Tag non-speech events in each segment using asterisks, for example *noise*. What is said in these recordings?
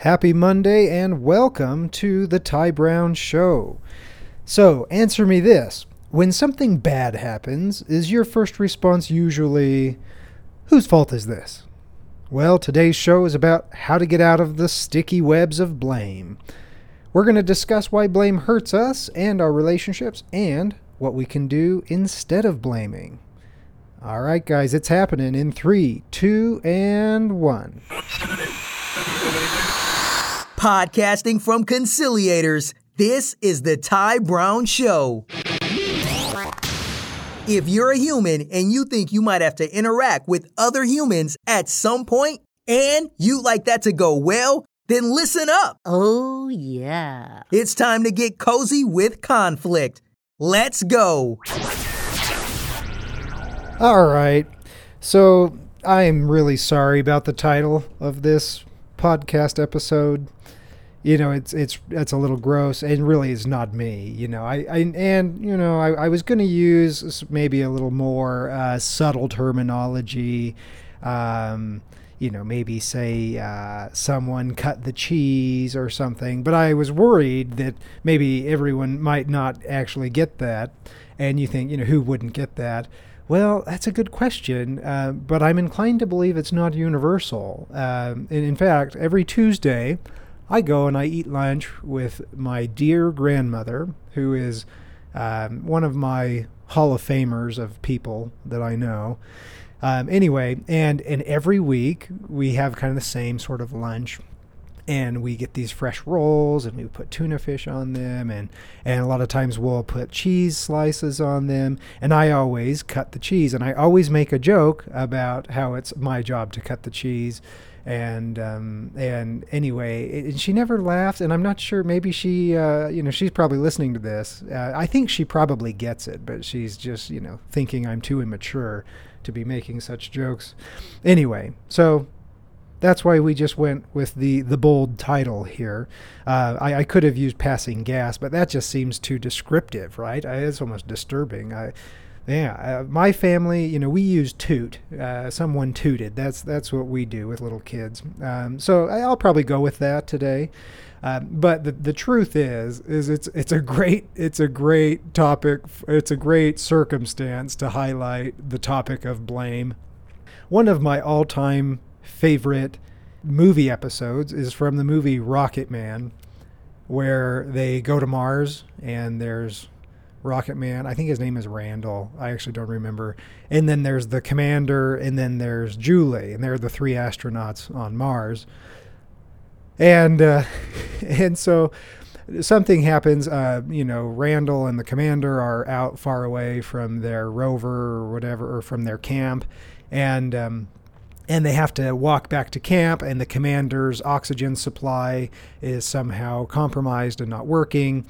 Happy Monday and welcome to the Ty Brown Show. So, answer me this. When something bad happens, is your first response usually, whose fault is this? Well, today's show is about how to get out of the sticky webs of blame. We're going to discuss why blame hurts us and our relationships and what we can do instead of blaming. All right, guys, it's happening in three, two, and one. Podcasting from Conciliators, this is the Ty Brown Show. If you're a human and you think you might have to interact with other humans at some point, and you'd like that to go well, then listen up. Oh, yeah. It's time to get cozy with conflict. Let's go. All right. So, I'm really sorry about the title of this podcast episode. You know, it's it's it's a little gross, and really, it's not me. You know, I, I and you know, I, I was going to use maybe a little more uh, subtle terminology. Um, you know, maybe say uh, someone cut the cheese or something. But I was worried that maybe everyone might not actually get that. And you think, you know, who wouldn't get that? Well, that's a good question, uh, but I'm inclined to believe it's not universal. Um, and in fact, every Tuesday, I go and I eat lunch with my dear grandmother, who is um, one of my Hall of Famers of people that I know. Um, anyway, and and every week we have kind of the same sort of lunch and we get these fresh rolls and we put tuna fish on them and and a lot of times we'll put cheese slices on them and I always cut the cheese and I always make a joke about how it's my job to cut the cheese and um, and anyway and she never laughs and I'm not sure maybe she uh, you know she's probably listening to this uh, I think she probably gets it but she's just you know thinking I'm too immature to be making such jokes anyway so that's why we just went with the the bold title here. Uh, I, I, could have used passing gas, but that just seems too descriptive, right? I, it's almost disturbing. I, yeah, uh, my family, you know, we use toot. Uh, someone tooted. That's that's what we do with little kids. Um, so I'll probably go with that today. Um, but the, the truth is, is it's it's a great it's a great topic. It's a great circumstance to highlight the topic of blame. One of my all-time favorite movie episodes is from the movie Rocket Man, where they go to Mars and there's Rocket Man. I think his name is Randall. I actually don't remember. And then there's the commander, and then there's Julie, and they're the three astronauts on Mars. And uh, *laughs* and so something happens. Uh, you know, Randall and the commander are out far away from their rover or whatever, or from their camp, and um, and they have to walk back to camp and the commander's oxygen supply is somehow compromised and not working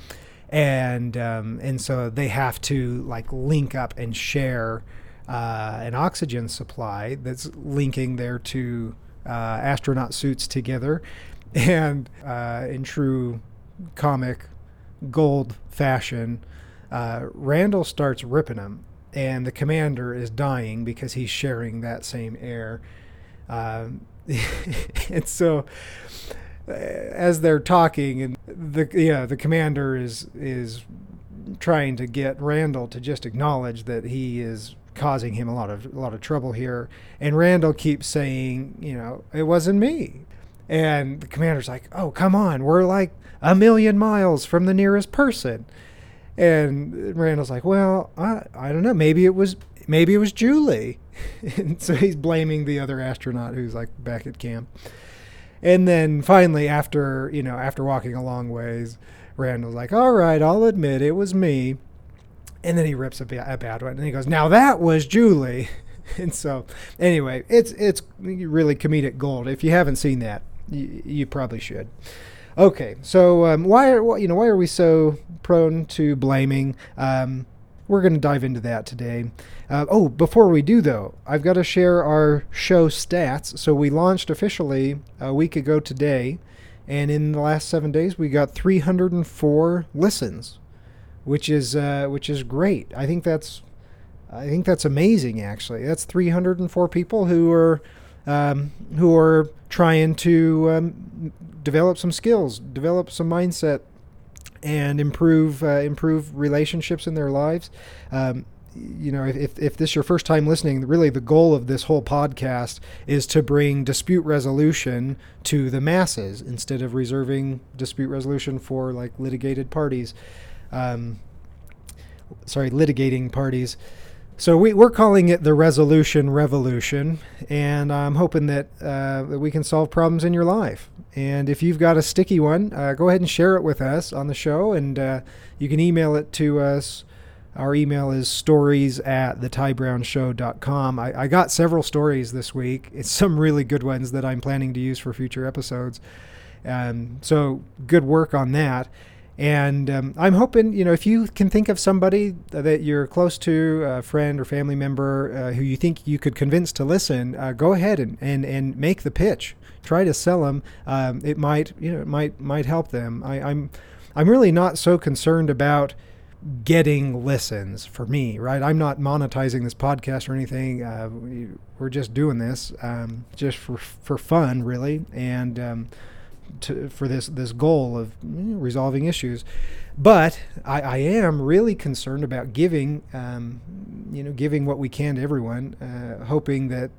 and um, and so they have to like link up and share uh, an oxygen supply that's linking their two uh, astronaut suits together. And uh, in true comic gold fashion uh, Randall starts ripping them and the commander is dying because he's sharing that same air. Um, *laughs* and so as they're talking and the yeah the commander is is trying to get Randall to just acknowledge that he is causing him a lot of a lot of trouble here. And Randall keeps saying you know it wasn't me. And the commander's like oh come on. We're like a million miles from the nearest person. And Randall's like well I, I don't know. Maybe it was maybe it was Julie. *laughs* and so he's blaming the other astronaut who's like back at camp. And then finally, after you know, after walking a long ways, Randall's like, "All right, I'll admit it was me." And then he rips a, ba- a bad one, and he goes, "Now that was Julie." *laughs* and so, anyway, it's it's really comedic gold. If you haven't seen that, you, you probably should. Okay, so um, why are you know why are we so prone to blaming? Um, we're going to dive into that today. Uh, oh, before we do, though, I've got to share our show stats. So we launched officially a week ago today, and in the last seven days, we got 304 listens, which is uh, which is great. I think that's I think that's amazing. Actually, that's 304 people who are um, who are trying to um, develop some skills, develop some mindset, and improve uh, improve relationships in their lives. Um, you know, if, if this is your first time listening, really the goal of this whole podcast is to bring dispute resolution to the masses instead of reserving dispute resolution for like litigated parties. Um, sorry, litigating parties. So we, we're calling it the resolution revolution, and I'm hoping that, uh, that we can solve problems in your life. And if you've got a sticky one, uh, go ahead and share it with us on the show, and uh, you can email it to us. Our email is stories at thetybrownshow.com. I, I got several stories this week. *laughs* It's some really good ones that I'm planning to use for future episodes. Um, so good work on that. And um, I'm hoping, you know, if you can think of somebody that you're close to, a friend or family member uh, who you think you could convince to listen, uh, go ahead and, and, and make the pitch. Try to sell them. Um, it might, you know, it might might help them. I, I'm I'm really not so concerned about getting listens for me, right? I'm not monetizing this podcast or anything. Uh, we, are just doing this um, just for for fun, really, and um, to, for this this goal of you know, resolving issues. But I, I, am really concerned about giving, um, you know, giving what we can to everyone, uh, hoping that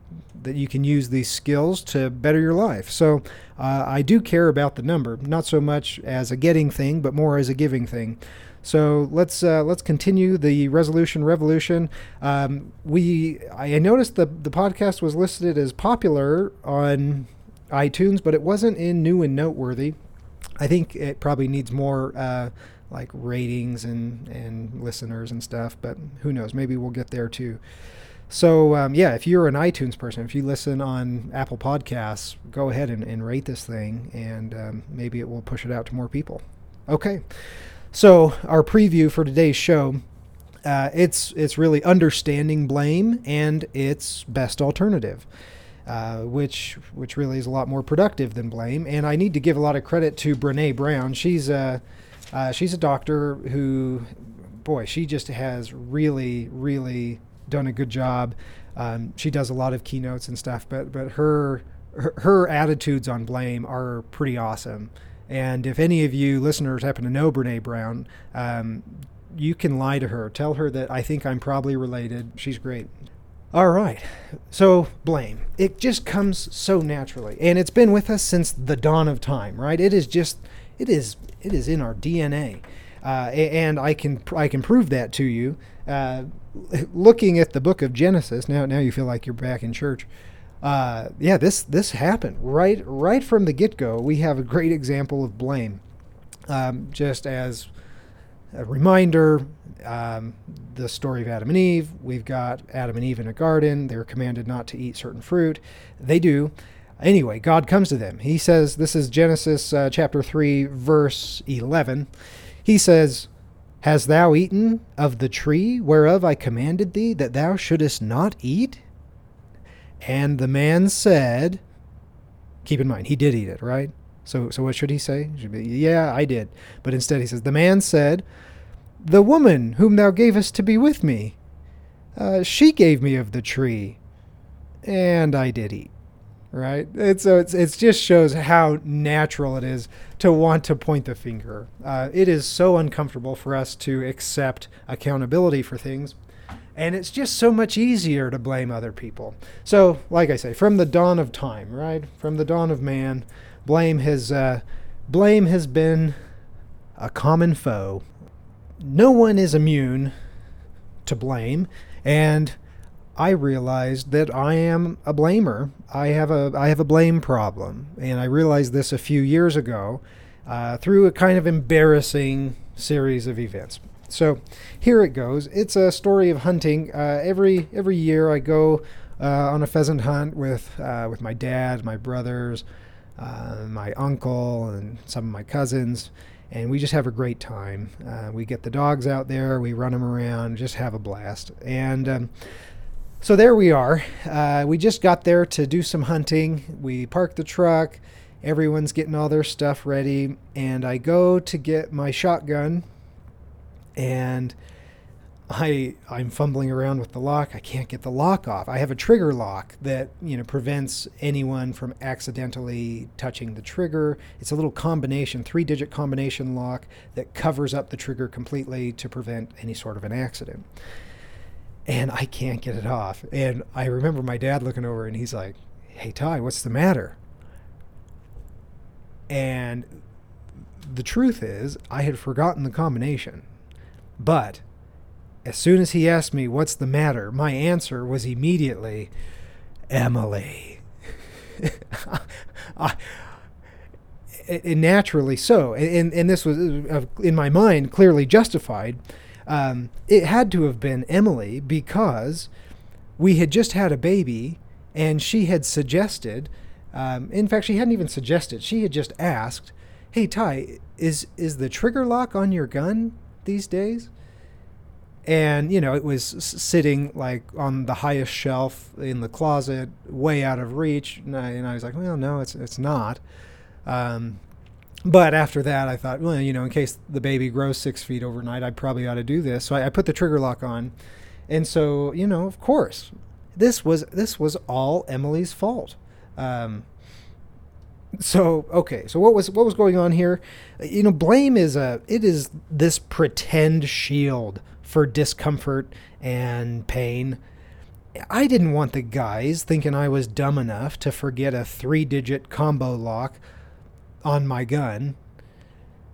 that you can use these skills to better your life. So uh, I do care about the number, not so much as a getting thing, but more as a giving thing. So let's uh, let's continue the resolution revolution. Um, we I noticed the the podcast was listed as popular on iTunes, but it wasn't in new and noteworthy. I think it probably needs more uh, like ratings and, and listeners and stuff, but who knows? Maybe we'll get there too. So, um, yeah, if you're an iTunes person, if you listen on Apple Podcasts, go ahead and, and rate this thing, and um, maybe it will push it out to more people. Okay, so our preview for today's show. Uh, it's it's really understanding blame and its best alternative. Uh, which which really is a lot more productive than blame. And I need to give a lot of credit to Brene Brown. She's a uh, she's a doctor who, boy, she just has really really done a good job. Um, she does a lot of keynotes and stuff, but but her, her her attitudes on blame are pretty awesome. And if any of you listeners happen to know Brene Brown, um, you can lie to her. Tell her that I think I'm probably related. She's great. All right. So, blame. It just comes so naturally. And it's been with us since the dawn of time, right? It is just it is it is in our DNA. Uh, and I can I can prove that to you. Uh, looking at the book of Genesis, now now you feel like you're back in church. Uh, yeah, this this happened right right from the get go. We have a great example of blame. Um, just as a reminder, um, the story of Adam and Eve. We've got Adam and Eve in a garden. They're commanded not to eat certain fruit. They do. Anyway, God comes to them. He says, This is Genesis uh, chapter 3, verse 11. He says, Hast thou eaten of the tree whereof I commanded thee that thou shouldest not eat? And the man said, Keep in mind, he did eat it, right? So, so what should he say? Should be, yeah, I did. But instead, he says, The man said, the woman whom thou gavest to be with me, uh, she gave me of the tree, and I did eat. Right? And so it's it just shows how natural it is to want to point the finger. Uh, it is so uncomfortable for us to accept accountability for things. And it's just so much easier to blame other people. So, like I say, from the dawn of time, right? From the dawn of man, blame has uh, blame has been a common foe no one is immune to blame, and I realized that I am a blamer. I have a I have a blame problem, and I realized this a few years ago uh, through a kind of embarrassing series of events. So here it goes. It's a story of hunting. Uh, every every year I go uh, on a pheasant hunt with uh, with my dad, my brothers, uh, my uncle, and some of my cousins and we just have a great time. Uh, we get the dogs out there, we run them around, just have a blast. And um, so there we are. Uh, we just got there to do some hunting. We park the truck, everyone's getting all their stuff ready, and I go to get my shotgun, and I I'm fumbling around with the lock. I can't get the lock off. I have a trigger lock that you know prevents anyone from accidentally touching the trigger. It's a little combination, three-digit combination lock that covers up the trigger completely to prevent any sort of an accident. And I can't get it off. And I remember my dad looking over and he's like, "Hey Ty, what's the matter?" And the truth is, I had forgotten the combination. But as soon as he asked me, What's the matter? my answer was immediately, Emily. *laughs* I, and naturally so. And, and this was, uh, in my mind, clearly justified. Um, it had to have been Emily because we had just had a baby and she had suggested, um, in fact, she hadn't even suggested, she had just asked, Hey, Ty, is, is the trigger lock on your gun these days? and you know it was sitting like on the highest shelf in the closet way out of reach and I, and I was like well no it's it's not um, but after that I thought well you know in case the baby grows six feet overnight I probably ought to do this. So I, I put the trigger lock on. And so you know of course this was this was all Emily's fault. Um, so okay so what was what was going on here? You know blame is a it is this pretend shield for discomfort and pain. I didn't want the guys thinking I was dumb enough to forget a three digit combo lock on my gun.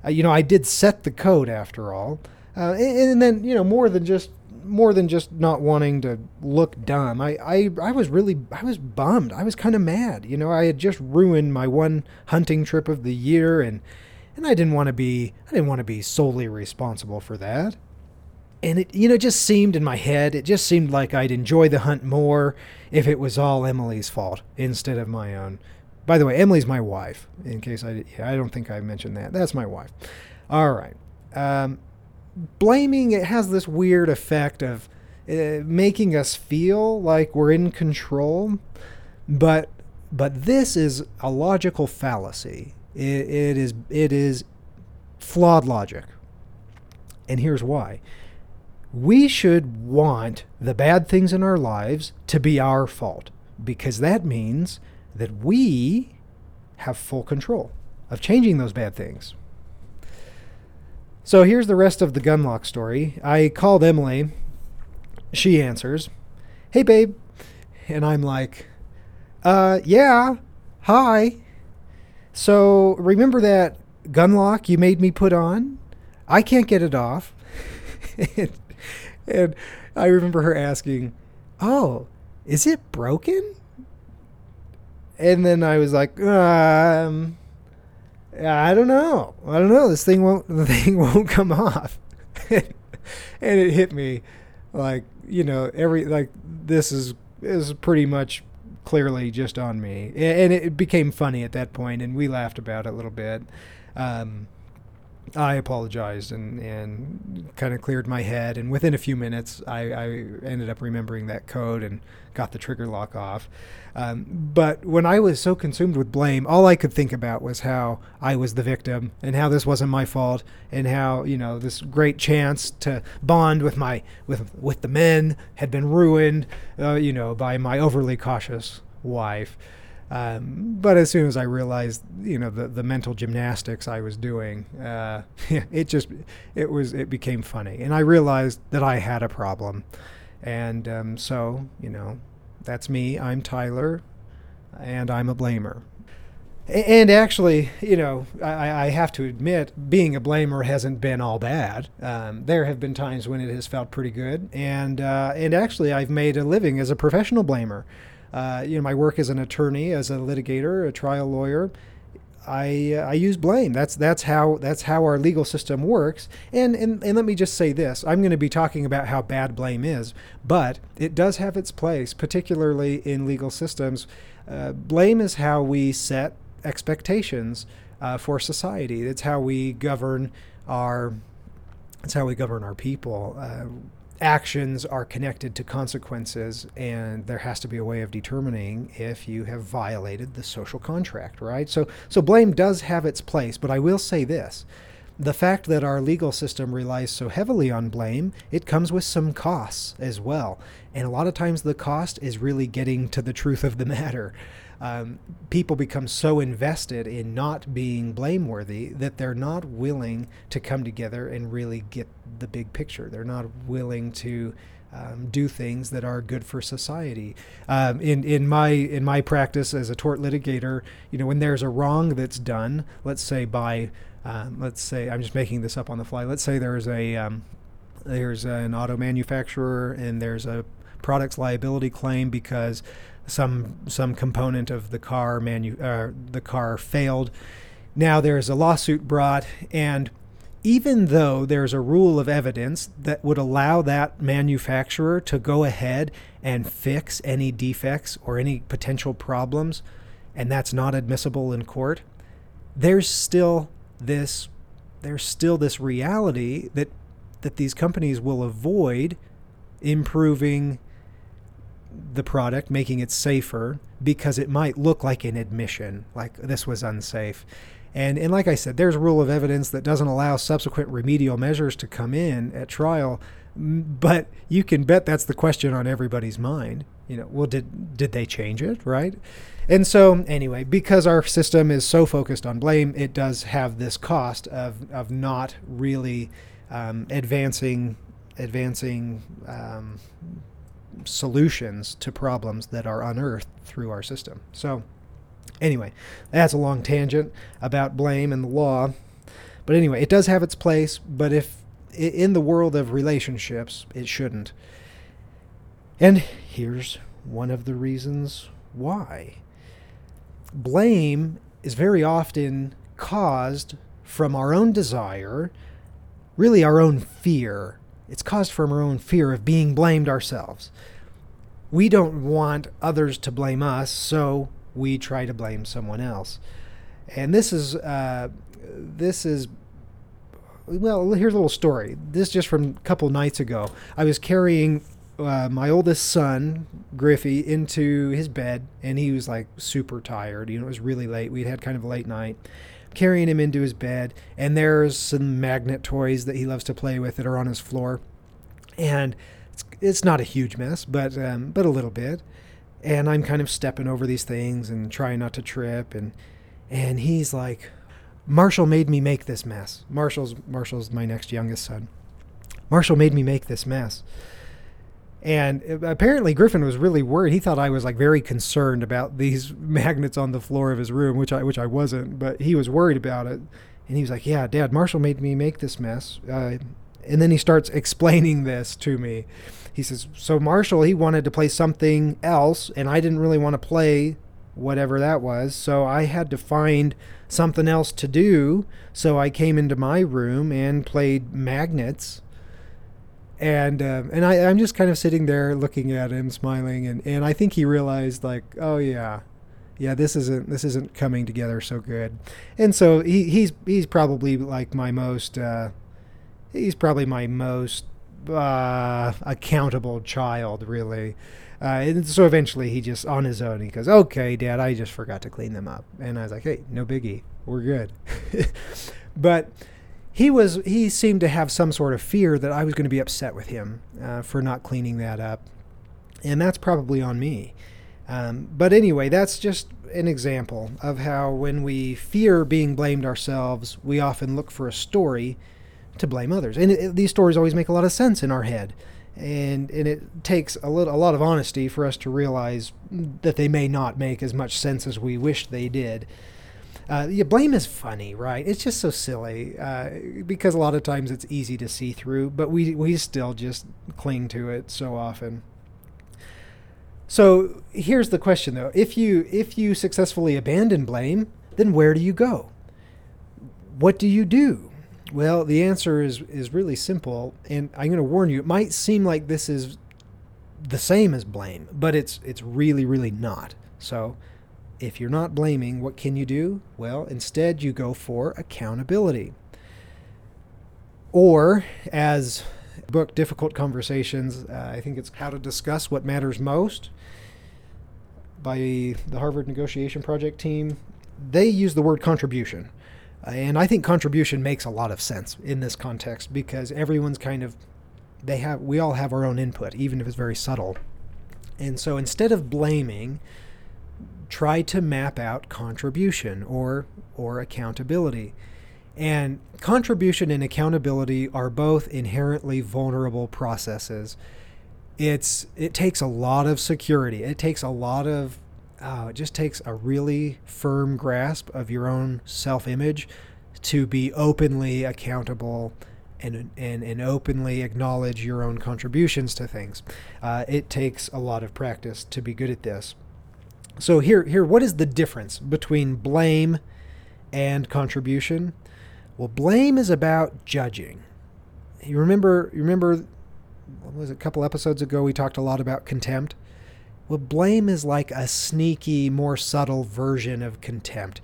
Uh, you know, I did set the code after all. Uh, and, and, then, you know, more than just more than just not wanting to look dumb. I, I, I was really I was bummed. I was kind of mad. You know, I had just ruined my one hunting trip of the year and and I didn't want to be I didn't want to be solely responsible for that and it you know just seemed in my head it just seemed like i'd enjoy the hunt more if it was all emily's fault instead of my own by the way emily's my wife in case i i don't think i mentioned that. That's my wife. All right. Um, blaming it has this weird effect of uh, making us feel like we're in control but but this is a logical fallacy. It, it is it is flawed logic. And here's why. We should want the bad things in our lives to be our fault because that means that we have full control of changing those bad things. So here's the rest of the gunlock story. I called Emily. She answers, Hey, babe. And I'm like, Uh, yeah. Hi. So remember that gunlock you made me put on? I can't get it off. *laughs* and I remember her asking, "Oh, is it broken?" And then I was like, um, I don't know. I don't know. This thing won't. *laughs* The thing won't come off. *laughs* and it hit me, like you know, every like this is is pretty much clearly just on me, and it became funny at that point, and we laughed about it a little bit. Um, I apologized and, and kind of cleared my head. And within a few minutes, I, I ended up remembering that code and got the trigger lock off. Um, but when I was so consumed with blame, all I could think about was how I was the victim and how this wasn't my fault and how you know this great chance to bond with my with with the men had been ruined, uh, you know, by my overly cautious wife. Um, but as soon as I realized, you know, the, the mental gymnastics I was doing, uh, *laughs* it just, it was, it became funny. And I realized that I had a problem. And um, so, you know, that's me. I'm Tyler, and I'm a blamer. And actually, you know, I, I, have to admit, being a blamer hasn't been all bad. Um, there have been times when it has felt pretty good, and uh, and actually, I've made a living as a professional blamer. Uh, you know, my work as an attorney, as a litigator, a trial lawyer, I uh, I use blame. That's that's how that's how our legal system works. And and and let me just say this: I'm going to be talking about how bad blame is, but it does have its place, particularly in legal systems. Uh, blame is how we set expectations uh, for society. It's how we govern our. It's how we govern our people. Uh, actions are connected to consequences, and there has to be a way of determining if you have violated the social contract, right? So, so blame does have its place, but I will say this: the fact that our legal system relies so heavily on blame, it comes with some costs as well. And a lot of times the cost is really getting to the truth of the matter. Um, people become so invested in not being blameworthy that they're not willing to come together and really get the big picture. They're not willing to um, do things that are good for society. Um, in in my in my practice as a tort litigator, you know, when there's a wrong that's done, let's say by um, let's say I'm just making this up on the fly. Let's say there's a um, there's an auto manufacturer and there's a products liability claim because some some component of the car manu- uh, the car failed. Now there's a lawsuit brought and even though there's a rule of evidence that would allow that manufacturer to go ahead and fix any defects or any potential problems, and that's not admissible in court, there's still this there's still this reality that that these companies will avoid improving the product, making it safer because it might look like an admission, like this was unsafe. And, and like I said, there's rule of evidence that doesn't allow subsequent remedial measures to come in at trial, but you can bet that's the question on everybody's mind. You know, well, did did they change it, right? And so, anyway, because our system is so focused on blame, it does have this cost of of not really um, advancing advancing um, solutions to problems that are unearthed through our system. So. Anyway, that's a long tangent about blame and the law. But anyway, it does have its place, but if in the world of relationships, it shouldn't. And here's one of the reasons why. Blame is very often caused from our own desire, really our own fear. It's caused from our own fear of being blamed ourselves. We don't want others to blame us, so we try to blame someone else. And this is uh, this is well. Here's a little story. This just from a couple nights ago. I was carrying uh, my oldest son Griffey into his bed, and he was like super tired. You know, it was really late. We'd had kind of a late night. Carrying him into his bed, and there's some magnet toys that he loves to play with that are on his floor, and it's, it's not a huge mess, but um, but a little bit and I'm kind of stepping over these things and trying not to trip and and he's like Marshall made me make this mess. Marshall's Marshall's my next youngest son. Marshall made me make this mess. And apparently Griffin was really worried. He thought I was like very concerned about these *laughs* magnets on the floor of his room, which I which I wasn't, but he was worried about it. And he was like, "Yeah, Dad, Marshall made me make this mess." Uh, and then he starts explaining this to me he says, so Marshall, he wanted to play something else, and I didn't really want to play whatever that was. So I had to find something else to do. So I came into my room and played magnets. And uh, and I, I'm just kind of sitting there looking at him, smiling, and, and I think he realized like, oh yeah, yeah, this isn't this isn't coming together so good. And so he, he's he's probably like my most uh, he's probably my most uh, accountable child, really. Uh, and so eventually he just, on his own, he goes, okay, dad, I just forgot to clean them up. And I was like, hey, no biggie. We're good. *laughs* but he was, he seemed to have some sort of fear that I was going to be upset with him uh, for not cleaning that up. And that's probably on me. Um, but anyway, that's just an example of how when we fear being blamed ourselves, we often look for a story to blame others. And it, these stories always make a lot of sense in our head. And, and it takes a, little, a lot of honesty for us to realize that they may not make as much sense as we wish they did. Uh, yeah, blame is funny, right? It's just so silly uh, because a lot of times it's easy to see through, but we, we still just cling to it so often. So here's the question though. If you if you successfully abandon blame, then where do you go? What do you do? Well, the answer is is really simple, and I'm going to warn you. It might seem like this is the same as blame, but it's it's really really not. So, if you're not blaming, what can you do? Well, instead you go for accountability. Or as book Difficult Conversations, uh, I think it's How to Discuss What Matters Most by the Harvard Negotiation Project team. They use the word contribution And I think contribution makes a lot of sense in this context because everyone's kind of they have we all have our own input even if it's very subtle. And so instead of blaming, try to map out contribution or or accountability. And contribution and accountability are both inherently vulnerable processes. It's it takes a lot of security. It takes a lot of uh, it just takes a really firm grasp of your own self-image to be openly accountable and, and, and openly acknowledge your own contributions to things. Uh, it takes a lot of practice to be good at this. So here, here, what is the difference between blame and contribution? Well, blame is about judging. You remember, you remember, what was a couple episodes ago we talked a lot about contempt. Well, blame is like a sneaky, more subtle version of contempt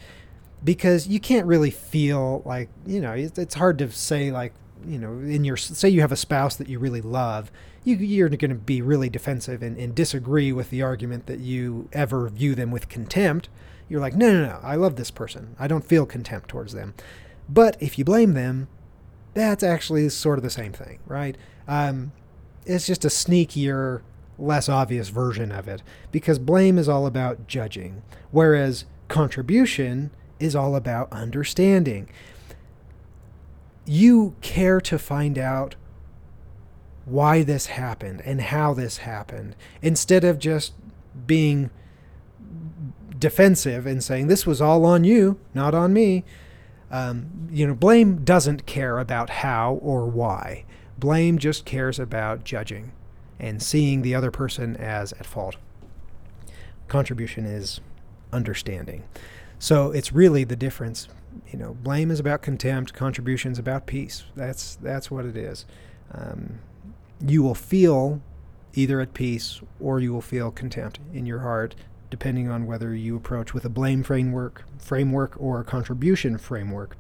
because you can't really feel like, you know, it's hard to say, like, you know, in your, say you have a spouse that you really love, you, you're going to be really defensive and, and disagree with the argument that you ever view them with contempt. You're like, no, no, no, I love this person. I don't feel contempt towards them. But if you blame them, that's actually sort of the same thing, right? Um, it's just a sneakier, less obvious version of it because blame is all about judging, whereas contribution is all about understanding. You care to find out why this happened and how this happened instead of just being defensive and saying this was all on you, not on me. Um, you know, blame doesn't care about how or why. Blame just cares about judging and seeing the other person as at fault. Contribution is understanding. So it's really the difference. You know, blame is about contempt, contribution is about peace. That's that's what it is. Um, you will feel either at peace or you will feel contempt in your heart, depending on whether you approach with a blame framework, framework or a contribution framework.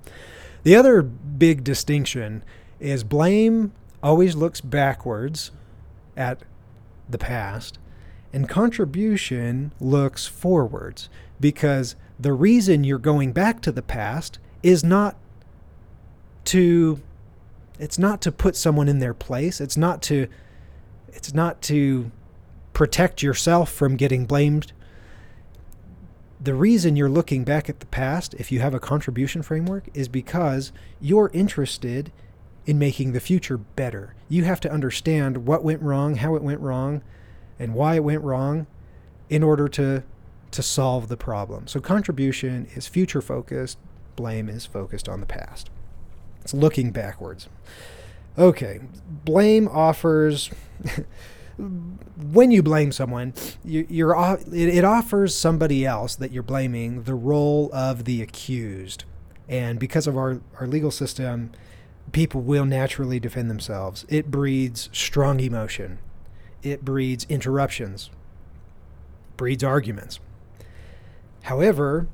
The other big distinction is blame always looks backwards at the past, and contribution looks forwards because the reason you're going back to the past is not to it's not to put someone in their place it's not to it's not to protect yourself from getting blamed. The reason you're looking back at the past if you have a contribution framework is because you're interested in making the future better. You have to understand what went wrong, how it went wrong, and why it went wrong in order to to solve the problem. So contribution is future focused, blame is focused on the past. It's looking backwards. Okay, blame offers *laughs* when you blame someone, you, are it offers somebody else that you're blaming the role of the accused. And because of our, our legal system, people will naturally defend themselves. It breeds strong emotion. It breeds interruptions. Breeds arguments. However,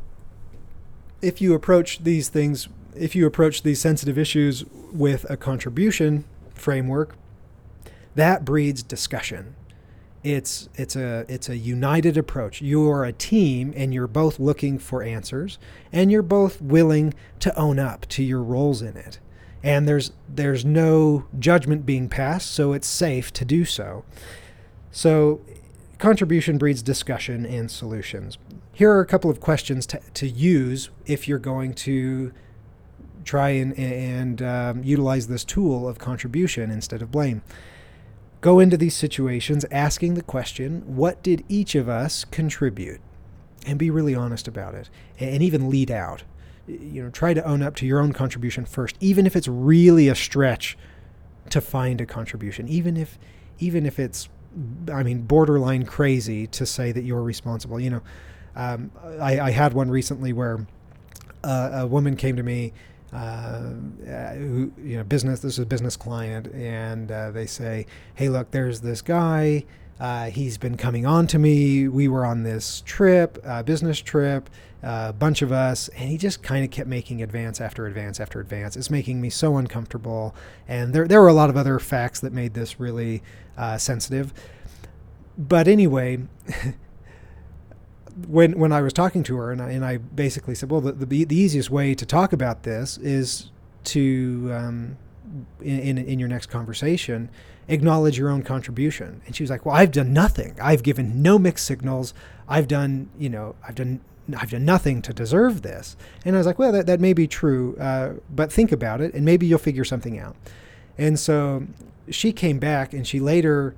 if you approach these things, if you approach these sensitive issues with a contribution framework, that breeds discussion. It's it's a it's a united approach. You're a team and you're both looking for answers and you're both willing to own up to your roles in it and there's there's no judgment being passed, so it's safe to do so. So contribution breeds discussion and solutions. Here are a couple of questions to, to use if you're going to try and, and um, utilize this tool of contribution instead of blame. Go into these situations asking the question, what did each of us contribute? And be really honest about it and even lead out you know try to own up to your own contribution first even if it's really a stretch to find a contribution even if even if it's i mean borderline crazy to say that you're responsible. You know um, I, I, had one recently where uh, a woman came to me uh, who you know business this is a business client and uh, they say hey look there's this guy uh, he's been coming on to me. We were on this trip, uh, business trip, uh, a bunch of us, and he just kind of kept making advance after advance after advance. It's making me so uncomfortable. And there, there were a lot of other facts that made this really uh, sensitive. But anyway, *laughs* when when I was talking to her, and I, and I basically said, well, the, the the easiest way to talk about this is to um, in, in in your next conversation acknowledge your own contribution. And she was like, well, I've done nothing. I've given no mixed signals. I've done you know I've done I've done nothing to deserve this. And I was like, well, that, that may be true, uh, but think about it and maybe you'll figure something out. And so she came back and she later,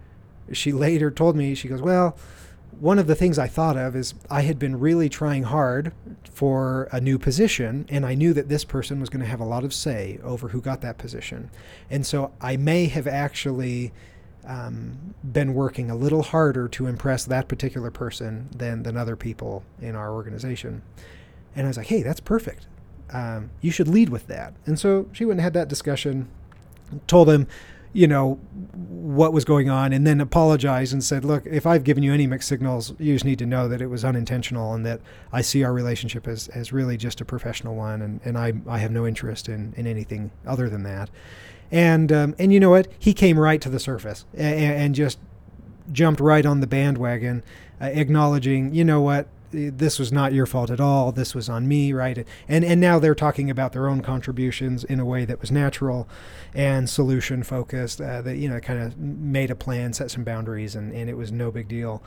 she later told me, she goes, well, one of the things I thought of is I had been really trying hard for a new position, and I knew that this person was going to have a lot of say over who got that position. And so I may have actually um, been working a little harder to impress that particular person than, than other people in our organization. And I was like, hey, that's perfect. Um, you should lead with that. And so she went and had that discussion, told him, you know, what was going on, and then apologized and said, look, if I've given you any mixed signals, you just need to know that it was unintentional and that I see our relationship as, as really just a professional one, and, and I, I have no interest in, in anything other than that. And um, and you know what? He came right to the surface and, and just jumped right on the bandwagon, uh, acknowledging, you know what, this was not your fault at all. This was on me, right? And and now they're talking about their own contributions in a way that was natural and solution focused. Uh, that you know kind of made a plan, set some boundaries, and and it was no big deal.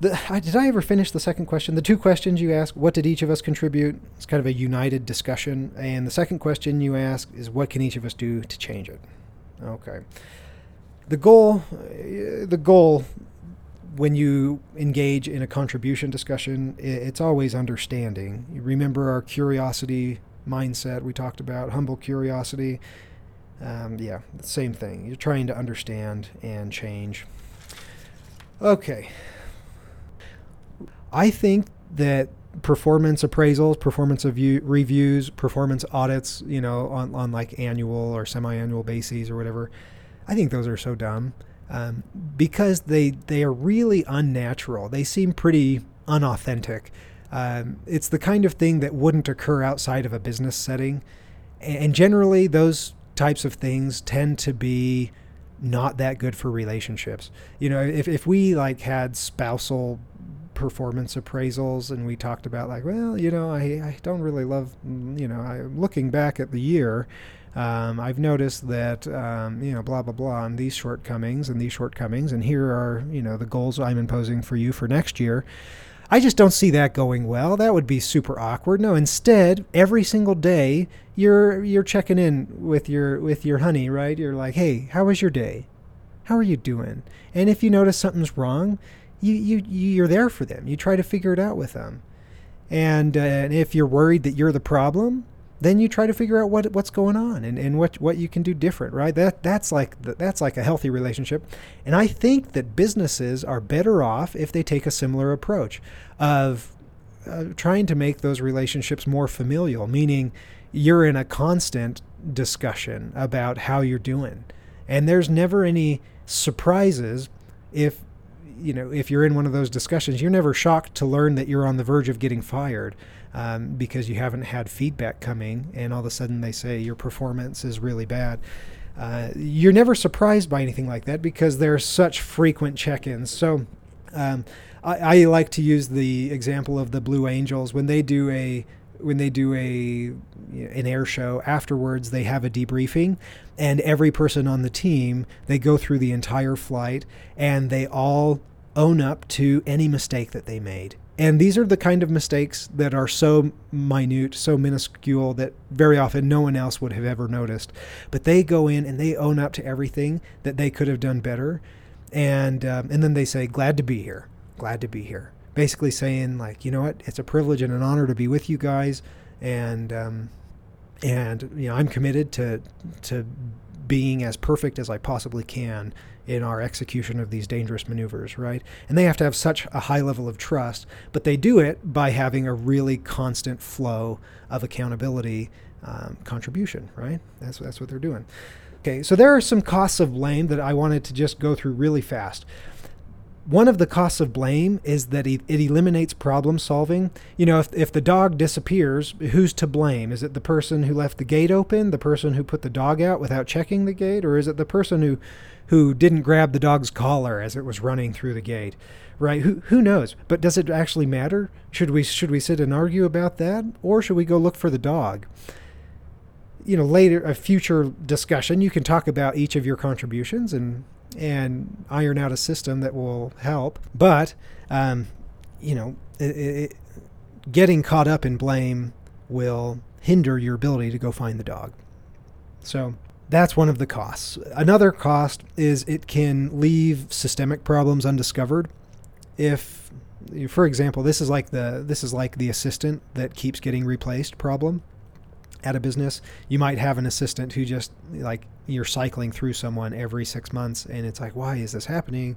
The, did I ever finish the second question? The two questions you ask, what did each of us contribute? It's kind of a united discussion. And the second question you ask is, what can each of us do to change it? Okay. The goal, uh, the goal when you engage in a contribution discussion, it's always understanding. You remember our curiosity mindset we talked about, humble curiosity. Um, yeah, same thing. You're trying to understand and change. Okay, I think that performance appraisals, performance review, reviews, performance audits, you know, on, on like annual or semi-annual bases or whatever, I think those are so dumb um, because they they are really unnatural. They seem pretty unauthentic. Um, it's the kind of thing that wouldn't occur outside of a business setting, and generally those types of things tend to be not that good for relationships. You know, if, if we like had spousal performance appraisals and we talked about like well you know I, I don't really love you know i'm looking back at the year um, I've noticed that um, you know blah blah blah and these shortcomings and these shortcomings and here are you know the goals I'm imposing for you for next year. I just don't see that going well. That would be super awkward. No instead every single day you're you're checking in with your with your honey right? You're like hey how was your day? How are you doing? And if you notice something's wrong you, you you're there for them. You try to figure it out with them. And, uh, and if you're worried that you're the problem, then you try to figure out what what's going on and, and what what you can do different, right? That that's like that's like a healthy relationship. And I think that businesses are better off if they take a similar approach of uh, trying to make those relationships more familial, meaning you're in a constant discussion about how you're doing. And there's never any surprises if you know, if you're in one of those discussions, you're never shocked to learn that you're on the verge of getting fired um, because you haven't had feedback coming, and all of a sudden they say your performance is really bad. Uh, you're never surprised by anything like that because there are such frequent check-ins. So um, I, I, like to use the example of the Blue Angels when they do a when they do a an air show afterwards they have a debriefing and every person on the team they go through the entire flight and they all own up to any mistake that they made and these are the kind of mistakes that are so minute, so minuscule that very often no one else would have ever noticed. But they go in and they own up to everything that they could have done better, and um, and then they say, "Glad to be here. Glad to be here." Basically saying like, you know what, it's a privilege and an honor to be with you guys, and um, and you know I'm committed to to being as perfect as I possibly can in our execution of these dangerous maneuvers, right? And they have to have such a high level of trust, but they do it by having a really constant flow of accountability um, contribution, right? That's that's what they're doing. Okay, so there are some costs of blame that I wanted to just go through really fast one of the costs of blame is that it, eliminates problem solving. You know, if, if the dog disappears, who's to blame? Is it the person who left the gate open, the person who put the dog out without checking the gate, or is it the person who, who didn't grab the dog's collar as it was running through the gate? Right? Who who knows? But does it actually matter? Should we should we sit and argue about that, or should we go look for the dog? You know, later a future discussion, you can talk about each of your contributions and and iron out a system that will help. But, um, you know, it, it, getting caught up in blame will hinder your ability to go find the dog. So that's one of the costs. Another cost is it can leave systemic problems undiscovered. If, for example, this is like the this is like the assistant that keeps getting replaced problem at a business. You might have an assistant who just like you're cycling through someone every six months, and it's like, why is this happening?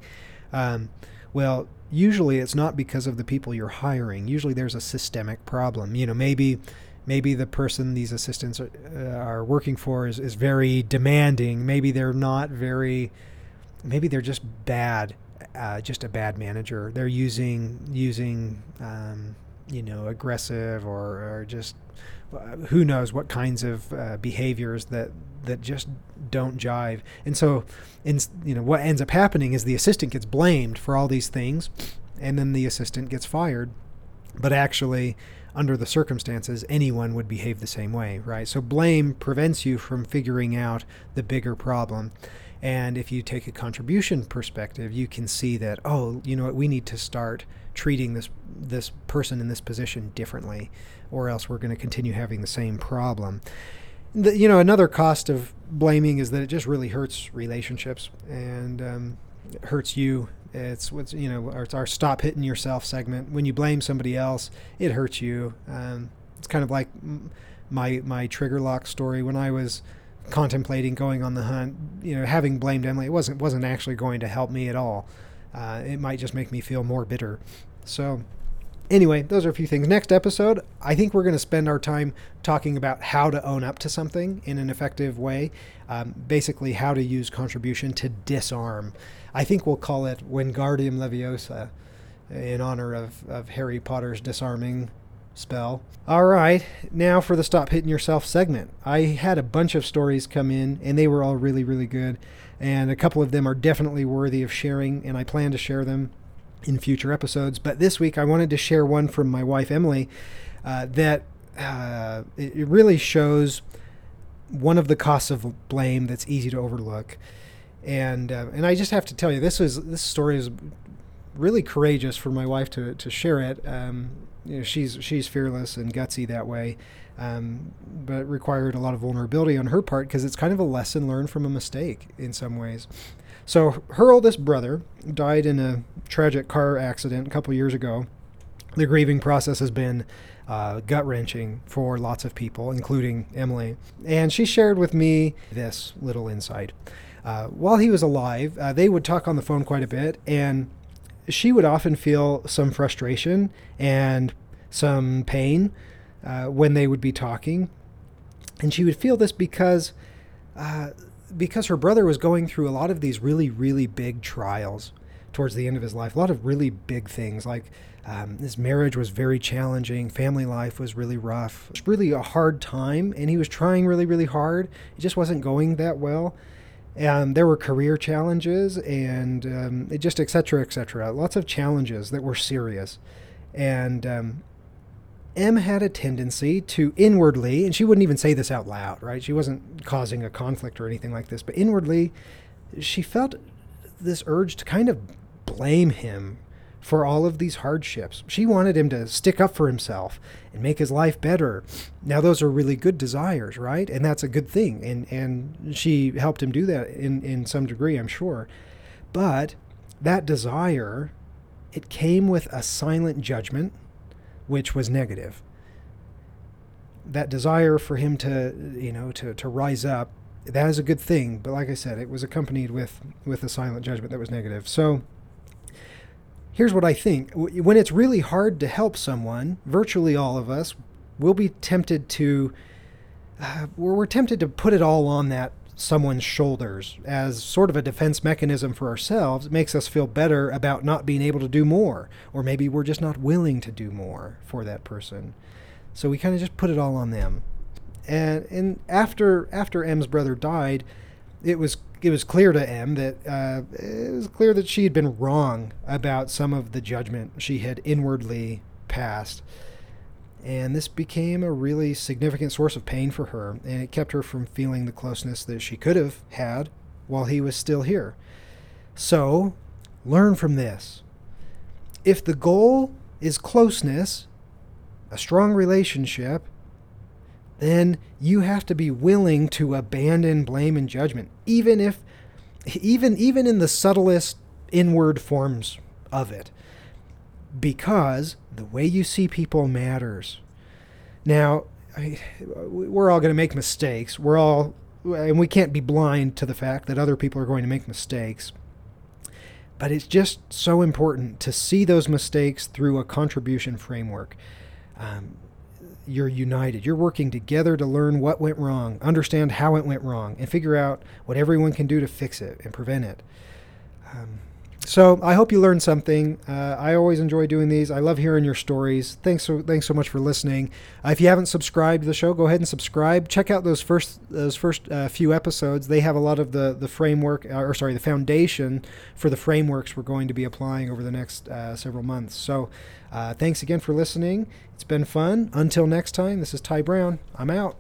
Um, well, usually it's not because of the people you're hiring. Usually there's a systemic problem. You know, maybe maybe the person these assistants are, uh, are working for is, is very demanding. Maybe they're not very. Maybe they're just bad. Uh, just a bad manager. They're using using um, you know aggressive or, or just who knows what kinds of uh, behaviors that that just don't jive. And so, in, you know, what ends up happening is the assistant gets blamed for all these things, and then the assistant gets fired. But actually, under the circumstances, anyone would behave the same way, right? So blame prevents you from figuring out the bigger problem. And if you take a contribution perspective, you can see that, oh, you know what, we need to start treating this this person in this position differently, or else we're going to continue having the same problem. The, you know, another cost of blaming is that it just really hurts relationships and um, hurts you. It's what's you know, it's our stop hitting yourself segment. When you blame somebody else, it hurts you. Um, it's kind of like my my trigger lock story when I was contemplating going on the hunt. You know, having blamed Emily, it wasn't wasn't actually going to help me at all. Uh, it might just make me feel more bitter. So, anyway, those are a few things. Next episode, I think we're going to spend our time talking about how to own up to something in an effective way. Um, basically, how to use contribution to disarm. I think we'll call it Wingardium Leviosa in honor of, of Harry Potter's disarming spell. All right, now for the Stop Hitting Yourself segment. I had a bunch of stories come in, and they were all really, really good. And a couple of them are definitely worthy of sharing, and I plan to share them in future episodes. But this week, I wanted to share one from my wife, Emily, uh, that uh, it really shows one of the costs of blame that's easy to overlook. And uh, and I just have to tell you, this is this story is really courageous for my wife to, to share it. Um, you know, she's she's fearless and gutsy that way, um, but required a lot of vulnerability on her part because it's kind of a lesson learned from a mistake in some ways. So her oldest brother died in a tragic car accident a couple years ago. The grieving process has been uh, gut wrenching for lots of people, including Emily. And she shared with me this little insight. Uh, while he was alive, uh, they would talk on the phone quite a bit, and she would often feel some frustration and some pain uh, when they would be talking. And she would feel this because uh, because her brother was going through a lot of these really, really big trials towards the end of his life, a lot of really big things like um, his marriage was very challenging, family life was really rough, it was really a hard time, and he was trying really, really hard. It just wasn't going that well. And there were career challenges and um, it just et cetera, et cetera. Lots of challenges that were serious. And um, M had a tendency to inwardly, and she wouldn't even say this out loud, right? She wasn't causing a conflict or anything like this, but inwardly, she felt this urge to kind of blame him for all of these hardships. She wanted him to stick up for himself and make his life better. Now those are really good desires, right? And that's a good thing. And and she helped him do that in in some degree, I'm sure. But that desire it came with a silent judgment which was negative. That desire for him to, you know, to, to rise up, that is a good thing. But like I said, it was accompanied with, with a silent judgment that was negative. So here's what I think. When it's really hard to help someone, virtually all of us will be tempted to, uh, we're tempted to put it all on that someone's shoulders as sort of a defense mechanism for ourselves. It makes us feel better about not being able to do more, or maybe we're just not willing to do more for that person. So we kind of just put it all on them. And and after after M's brother died, it was it was clear to M that uh, it was clear that she had been wrong about some of the judgment she had inwardly passed. And this became a really significant source of pain for her, and it kept her from feeling the closeness that she could have had while he was still here. So, learn from this. If the goal is closeness, a strong relationship, then you have to be willing to abandon blame and judgment, even if even even in the subtlest inward forms of it. Because the way you see people matters. Now, I, we're all going to make mistakes. We're all and we can't be blind to the fact that other people are going to make mistakes. But it's just so important to see those mistakes through a contribution framework. Um, you're united. You're working together to learn what went wrong, understand how it went wrong, and figure out what everyone can do to fix it and prevent it. Um, so I hope you learned something. Uh, I always enjoy doing these. I love hearing your stories. Thanks so thanks so much for listening. Uh, if you haven't subscribed to the show, go ahead and subscribe. Check out those first those first uh, few episodes. They have a lot of the the framework, uh, or sorry, the foundation for the frameworks we're going to be applying over the next uh, several months. So uh, thanks again for listening. It's been fun. Until next time, this is Ty Brown. I'm out.